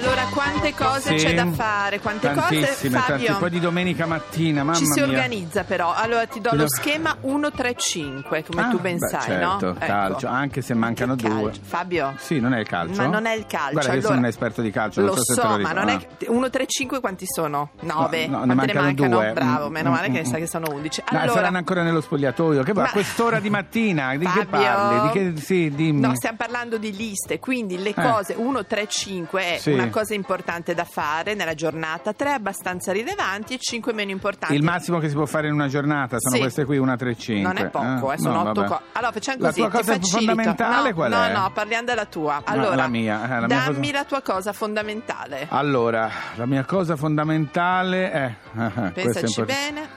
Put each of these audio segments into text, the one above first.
Allora, quante cose Sì, c'è da fare? Quante cose, Tantissime, tanti- Fabio? poi di domenica mattina, mamma Ci si mia. organizza però. Allora ti do lo schema 1-3-5, come Ah, tu ben beh, sai, certo, no? Ecco. calcio, anche se mancano Che due. Fabio? Sì, non è il calcio. Ma non è il calcio. Guarda, che io sono allora- un esperto di calcio, Lo non so so, lo ma non è Ah. che 1-3-5 quanti sono? 9. No, no, ne Quante mancano due. Bravo, Mm, meno mm, male che mm, sa mm. che sono 11. No, Allora, saranno ancora nello spogliatoio. Che va? Ma- A quest'ora di mattina? Di che Fabio? parli? Di che sì, dimmi. No, stiamo parlando di liste, quindi le cose 1, 3, 5 è Eh. Una cosa importante da fare nella giornata, 3 abbastanza rilevanti e 5 meno importanti. Il massimo che si può fare in una giornata sono Sì. queste qui, una 3 5. Non è poco, eh, sono 8 cose. Allora facciamo La così. tua ti cosa fondamentale no, qual no, è? No, parliamo della tua. Allora, la mia, eh, la mia dammi cosa- la tua cosa fondamentale. Allora, la mia cosa fondamentale è eh, eh, è Pensaci import- bene.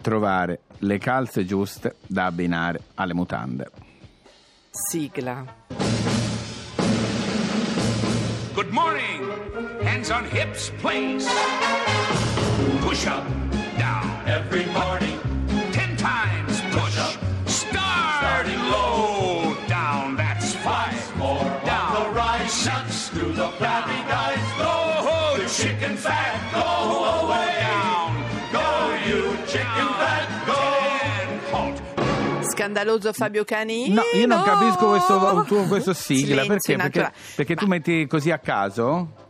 trovare le calze giuste da abbinare alle mutande. Sigla. Hands on hips, please. Push up, down. Every morning. Ten times push. Starting low, down. That's five. More down. the rise. Six through the flabby guys. Go, the chicken fat. Go away. Down. Go, you chicken fat. Go. Ten. Halt. Scandaloso Fabio Canino. No, io non capisco questo, tuo- questo sigla Silenzio perché, perché, perché tu metti così a caso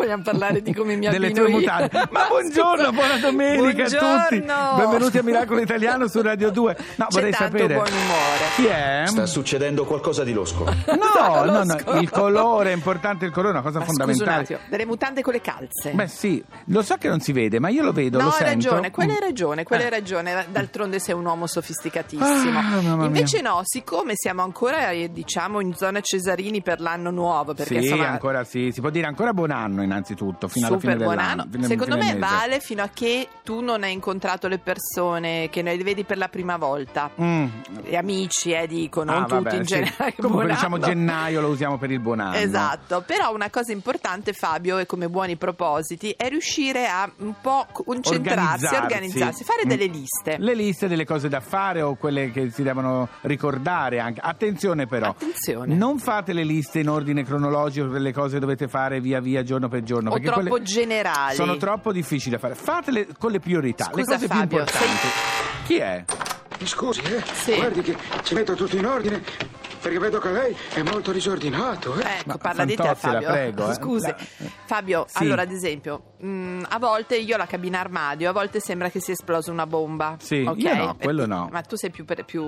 Vogliamo parlare di come mi delle tue mutande. Ma buongiorno, Scusa. buona domenica a tutti. Buongiorno. Benvenuti a Miracolo Italiano su Radio 2. No, C'è vorrei tanto sapere buon umore. chi è? Sta succedendo qualcosa di losco. No, no, no, Conosco. il colore è importante, il colore è una cosa Ma un fondamentale. attimo, delle mutande con le calze. Beh sì, lo so che non si vede, ma io lo vedo, No, lo hai sento. ragione, quella hai Mm. ragione, quella hai Eh. ragione. D'altronde sei un uomo sofisticatissimo. Ah. Invece no, siccome siamo ancora, eh, diciamo, in zona Cesarini per l'anno nuovo, perché sì, insomma... ancora sì, si può dire ancora buon anno innanzitutto, fino alla Super fine buon dell'anno. Secondo fine me vale fino a che tu non hai incontrato le persone che ne vedi per la prima volta. Mm. Gli amici, eh, dico, non Ah, tutti vabbè, in sì. generale. Comunque diciamo gennaio lo usiamo per il buon anno. Esatto, però una cosa importante Fabio e come buoni propositi è riuscire a un po' concentrarsi, Organizzarsi. organizzarsi, fare Mm. delle liste. Le liste delle cose da fare o quelle che si devono ricordare anche. Attenzione però, Attenzione. non fate le liste in ordine cronologico per le cose che dovete fare via via giorno per giorno. O perché troppo generali. Sono troppo difficili da fare. Fatele con le priorità, le Scusa, cose più Fabio, importanti. Chi è? Mi scusi, eh? Sì. Guardi che ci metto tutto in ordine, perché vedo che lei è molto disordinato, eh? Ecco, Ma parla di te Fabio. prego, eh. Scusi. La- Fabio, Sì. allora ad esempio, mh, a volte io ho la cabina armadio, a volte sembra che sia esplosa una bomba. Sì, ok? io no, quello no. Ma tu sei più, per- più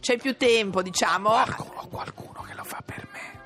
c'hai più tempo, diciamo. Qualcuno, qualcuno che lo fa per me.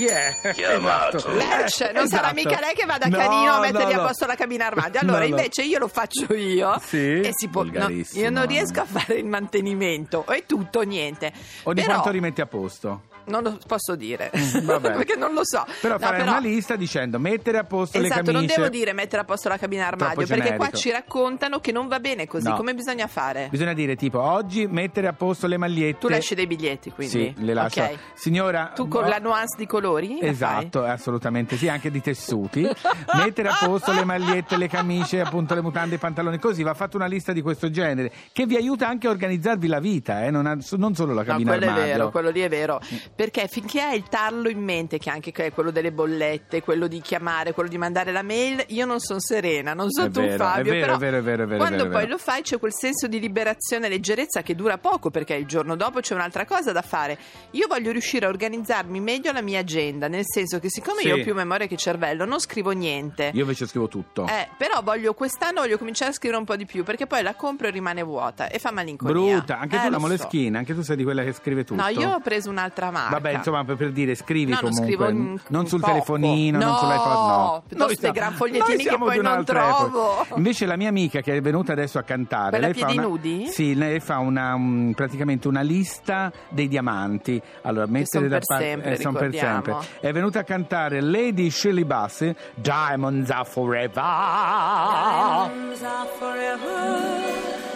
Chi è? Chiamato. Esatto. Lerch, non sarà Esatto. mica lei che va da No, canino a mettergli no, a no. posto la cabina armadio. Allora, No, no. invece io lo faccio io. Sì? E si può. io non riesco a fare il mantenimento. È tutto o niente. Ogni Però, quanto rimetti a posto? Non lo posso dire. Mm. Perché non lo so. Però No, fare una lista dicendo mettere a posto le Esatto, camicie. non devo dire mettere a posto la cabina armadio, perché qua ci raccontano che non va bene così. No. Come bisogna fare? Bisogna dire tipo oggi mettere a posto le magliette. Tu lasci dei biglietti, quindi. Sì, le lascio. Ok. Signora. Tu con la nuance di colori? Esatto, assolutamente sì, anche di tessuti. Mettere a posto le magliette, le camicie, appunto le mutande, i pantaloni, così va fatta una lista di questo genere che vi aiuta anche a organizzarvi la vita, eh, non, ha- non solo la fai? No, cabina quello è armadio. vero, quello lì è vero. Perché finché hai il tarlo in mente, che anche è quello delle bollette, quello di chiamare, quello di mandare la mail, io non sono serena, non so È tu vero, è Fabio, vero, però è vero, è vero, è vero, quando è è poi lo fai c'è quel senso di liberazione e leggerezza che dura poco, perché il giorno dopo c'è un'altra cosa da fare. Io voglio riuscire a organizzarmi meglio la mia agenda, nel senso che siccome Sì. io ho più memoria che cervello, non scrivo niente. Io invece scrivo tutto. Eh, però voglio quest'anno voglio cominciare a scrivere un po' di più perché poi la compro e rimane vuota e fa malinconia. Brutta, anche Eh, tu la lo so. Anche tu sei di quella che scrive tutto. No, io ho preso un'altra marca. Vabbè, insomma, per, per dire, scrivi No, non comunque. scrivo un- non sul poco. telefonino, non No, sull'iPhone, no. piuttosto Noi dei siamo- gran fogliettini noi che siamo poi di non un'altra epoca. trovo. Invece la mia amica che è venuta adesso a cantare, Quella lei a fa piedi una, nudi? Sì, lei fa una, um, praticamente una lista dei diamanti. Allora, mettere da parte sempre, son per sempre. È venuta a cantare Lady Shirley Bassey, Diamonds are forever. Diamonds are forever.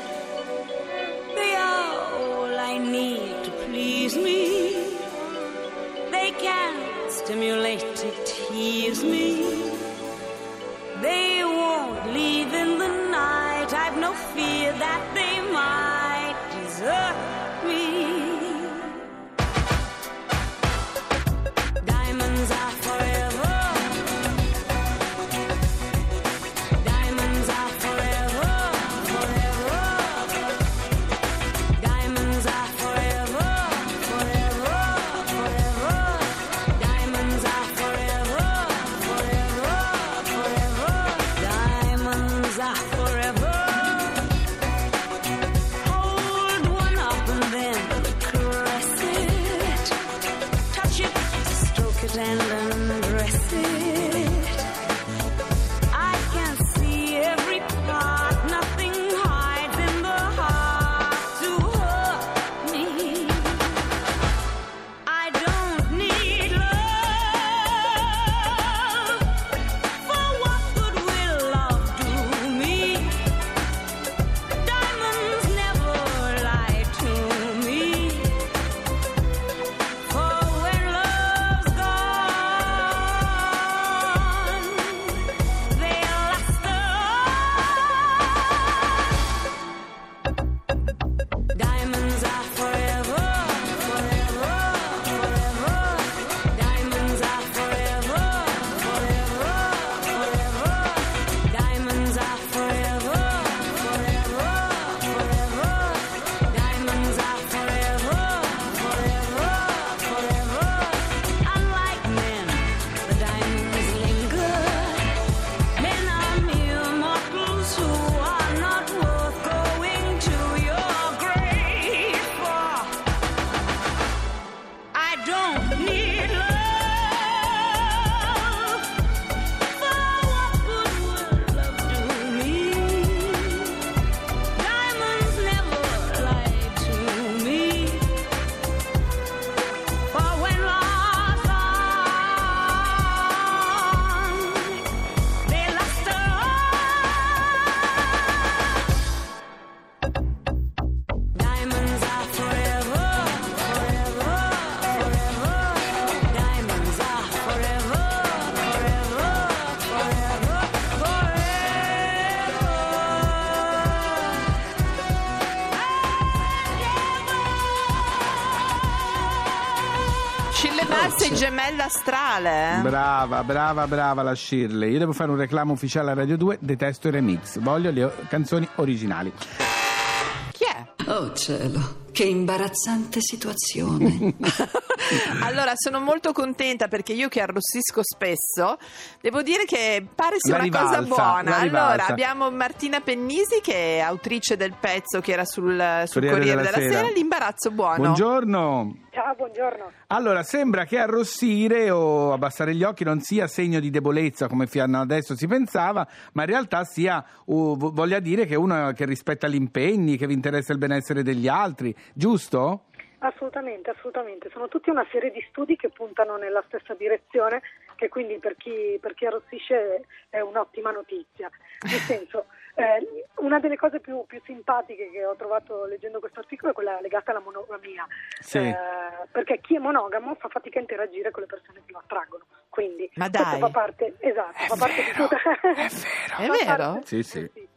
Gemella astrale. eh? Brava, brava, brava la Shirley. Io devo fare un reclamo ufficiale a Radio 2, detesto i remix, voglio le canzoni originali. Chi è? Oh cielo, che imbarazzante situazione. Allora, sono molto contenta perché io che arrossisco spesso, devo dire che pare sia La una cosa rivalsa, buona. la Allora, abbiamo Martina Pennisi che è autrice del pezzo che era sul, sul Corriere Corriere della della, Sera. Sera, l'imbarazzo buono. Buongiorno. Ciao, buongiorno. Allora, sembra che arrossire o abbassare gli occhi non sia segno di debolezza come fino adesso si pensava, ma in realtà sia, uh, vo- voglia dire che uno che rispetta gli impegni, che vi interessa il benessere degli altri, giusto? Assolutamente, assolutamente. Sono tutti una serie di studi che puntano nella stessa direzione, che quindi per chi, per chi arrossisce è un'ottima notizia. Nel senso, eh, una delle cose più, più simpatiche che ho trovato leggendo questo articolo è quella legata alla monogamia. Sì. Eh, perché chi è monogamo fa fatica a interagire con le persone che lo attraggono. Quindi Ma questo dai. fa parte, esatto, fa parte di tutto. è È Fa vero? parte- Sì, sì. sì.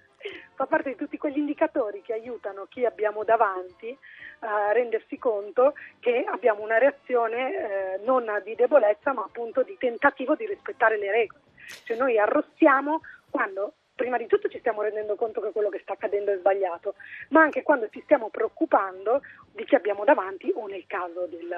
Fa parte di tutti quegli indicatori che aiutano chi abbiamo davanti a rendersi conto che abbiamo una reazione eh, non di debolezza ma appunto di tentativo di rispettare le regole. Cioè noi arrossiamo quando prima di tutto ci stiamo rendendo conto che quello che sta accadendo è sbagliato, ma anche quando ci stiamo preoccupando di chi abbiamo davanti o nel caso del,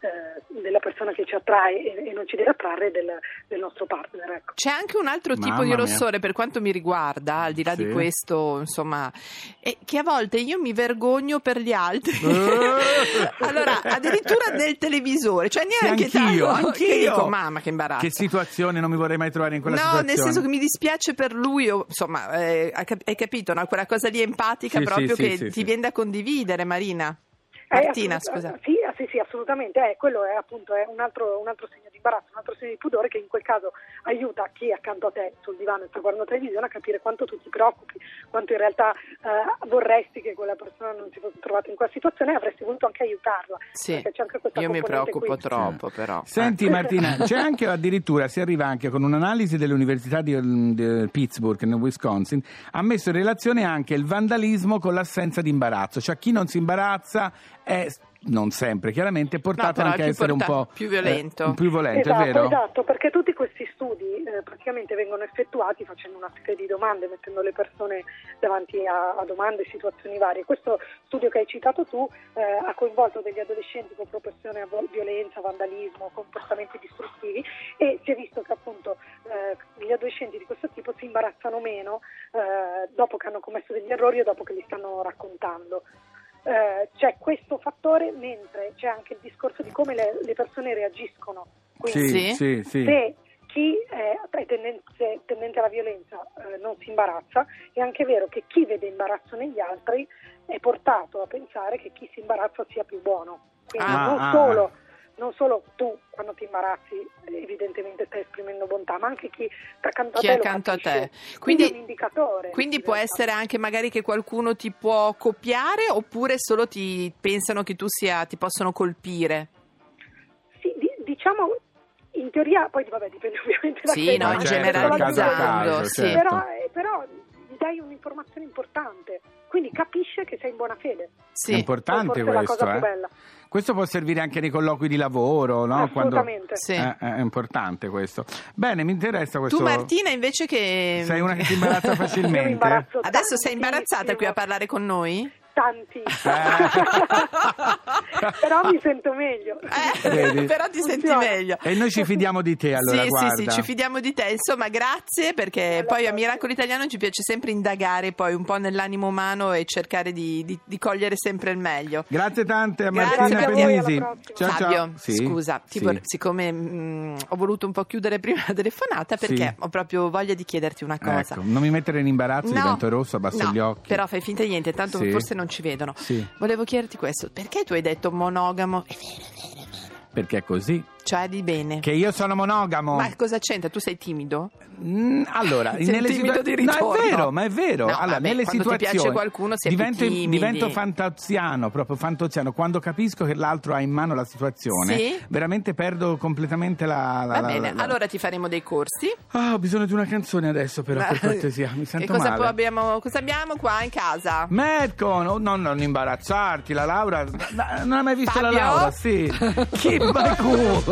eh, della persona che ci attrae e, e non ci deve attrarre del, del nostro partner. Ecco. C'è anche un altro tipo Mamma di mia. rossore per quanto mi riguarda, al di là Sì. di questo, insomma, è che a volte io mi vergogno per gli altri. allora, addirittura del televisore, cioè Sì, neanche anch'io, tanto anch'io. che dico, mamma che imbarazzo. Che situazione, non mi vorrei mai trovare in quella no, situazione. nel senso che mi dispiace per lui, o- insomma, eh, hai cap- hai capito, no? quella cosa lì empatica Sì, proprio sì, che sì, ti viene da condividere, Marina. Eh, Martina, scusa. Sì, ah, sì, sì, assolutamente. Eh, quello è appunto è un, altro, un altro segno di imbarazzo, un altro segno di pudore che in quel caso aiuta chi è accanto a te sul divano e sta guardando televisione a capire quanto tu ti preoccupi, quanto in realtà eh, vorresti che quella persona non si fosse trovata in quella situazione e avresti voluto anche aiutarla. Sì, Perché c'è anche questa io mi preoccupo qui. troppo però. Senti Martina, c'è anche addirittura, si arriva anche con un'analisi dell'Università di, di Pittsburgh nel Wisconsin, ha messo in relazione anche il vandalismo con l'assenza di imbarazzo, cioè chi non si imbarazza è non sempre chiaramente portato è anche a essere un po' più violento. eh, più violento, esatto, è vero? Esatto, perché tutti questi studi eh, praticamente vengono effettuati facendo una serie di domande, mettendo le persone davanti a, a domande e situazioni varie. Questo studio che hai citato tu eh, ha coinvolto degli adolescenti con propensione a violenza, vandalismo, comportamenti distruttivi e si è visto che appunto eh, gli adolescenti di questo tipo si imbarazzano meno eh, dopo che hanno commesso degli errori o dopo che li stanno raccontando. Eh, c'è questo fattore mentre c'è anche il discorso di come le, le persone reagiscono. Quindi Sì, Sì. se chi è, è tendenze- tendente alla violenza eh, non si imbarazza, è anche vero che chi vede imbarazzo negli altri è portato a pensare che chi si imbarazza sia più buono. Quindi Ah, non, ah, solo, ah. Non solo tu quando ti imbarazzi evidentemente stai esprimendo bontà, ma anche chi sta accanto Chi a è te. accanto a te. Quindi, Quindi- è un indicatore. Quindi in può realtà. essere anche magari che qualcuno ti può copiare oppure solo ti pensano che tu sia, ti possono colpire. Sì, di- diciamo in teoria, poi vabbè dipende ovviamente da Sì, che- no, in da- generalizzando, caso, sì. certo. Però, però gli dai un'informazione importante, quindi capisce che sei in buona fede. È Sì. importante è la questo, cosa più eh. Questo può servire anche nei colloqui di lavoro, no? Quando- Assolutamente. Sì. Eh, eh, è importante questo. Bene, mi interessa questo. Tu Martina invece che... Sei una che si imbarazza facilmente? Adesso sei imbarazzata qui a parlare con noi? Tantissimo. Eh. Però mi sento meglio. Eh, però ti senti Funziona. meglio. E noi ci fidiamo di te, allora, sì, guarda. sì, sì, ci fidiamo di te. Insomma, grazie perché poi a Miracolo Italiano ci piace sempre indagare poi un po' nell'animo umano e cercare di, di- di cogliere sempre il meglio. Grazie tante a Grazie Martina prossima. Ciao, Fabio, ciao. Sì, scusa, sì. vor- siccome mm, ho voluto un po' chiudere prima la telefonata perché Sì. ho proprio voglia di chiederti una cosa. Ecco, non mi mettere in imbarazzo, No, divento rosso, abbasso no, gli occhi. Però fai finta di niente, tanto Sì. forse non ci vedono. Sì. Volevo chiederti questo, perché tu hai detto monogamo? È vero, Perché è così. Cioè di bene. Che io sono monogamo. Ma cosa c'entra? Tu sei timido? Mm, allora, Sei nelle timido situa- di No, ritorno. è vero, ma è vero. No, allora, vabbè, nelle situazioni piace qualcuno più divento, divento fantaziano, proprio fantaziano. Quando capisco che l'altro ha in mano la situazione, Sì? veramente perdo completamente la. la- Va la- bene, la- allora ti faremo dei corsi. Ah, ho bisogno di una canzone adesso, però, per cortesia. Mi sento cosa, male. abbiamo, cosa abbiamo qua in casa? Metcon, oh, no, non imbarazzarti, la Laura. la- Non hai mai visto Fabio? la Laura? Sì. Chi Baku.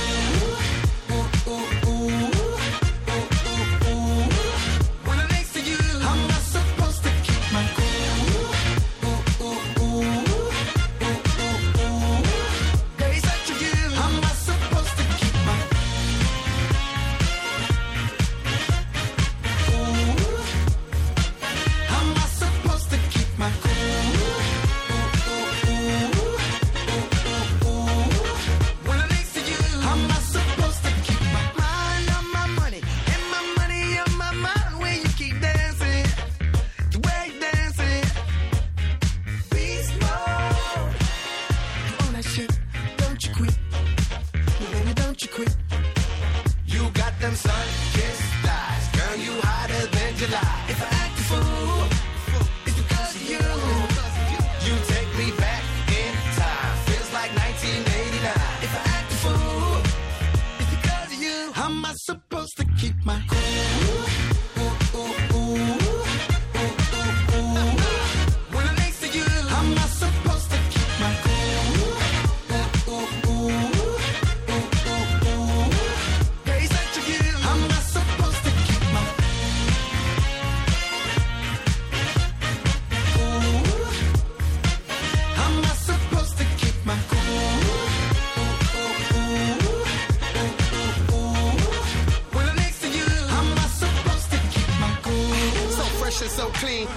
Ooh.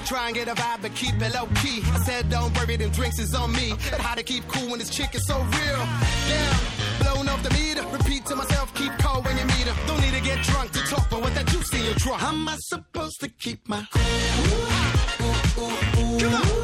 Try and get a vibe, but keep it low key. I said, don't worry, them drinks is on me. But how to keep cool when this chick is so real. Damn, blown off the meter. Repeat to myself, keep cold when you meet her. Don't need to get drunk to talk, but what that juice in your trunk. How am I supposed to keep my cool? Come on.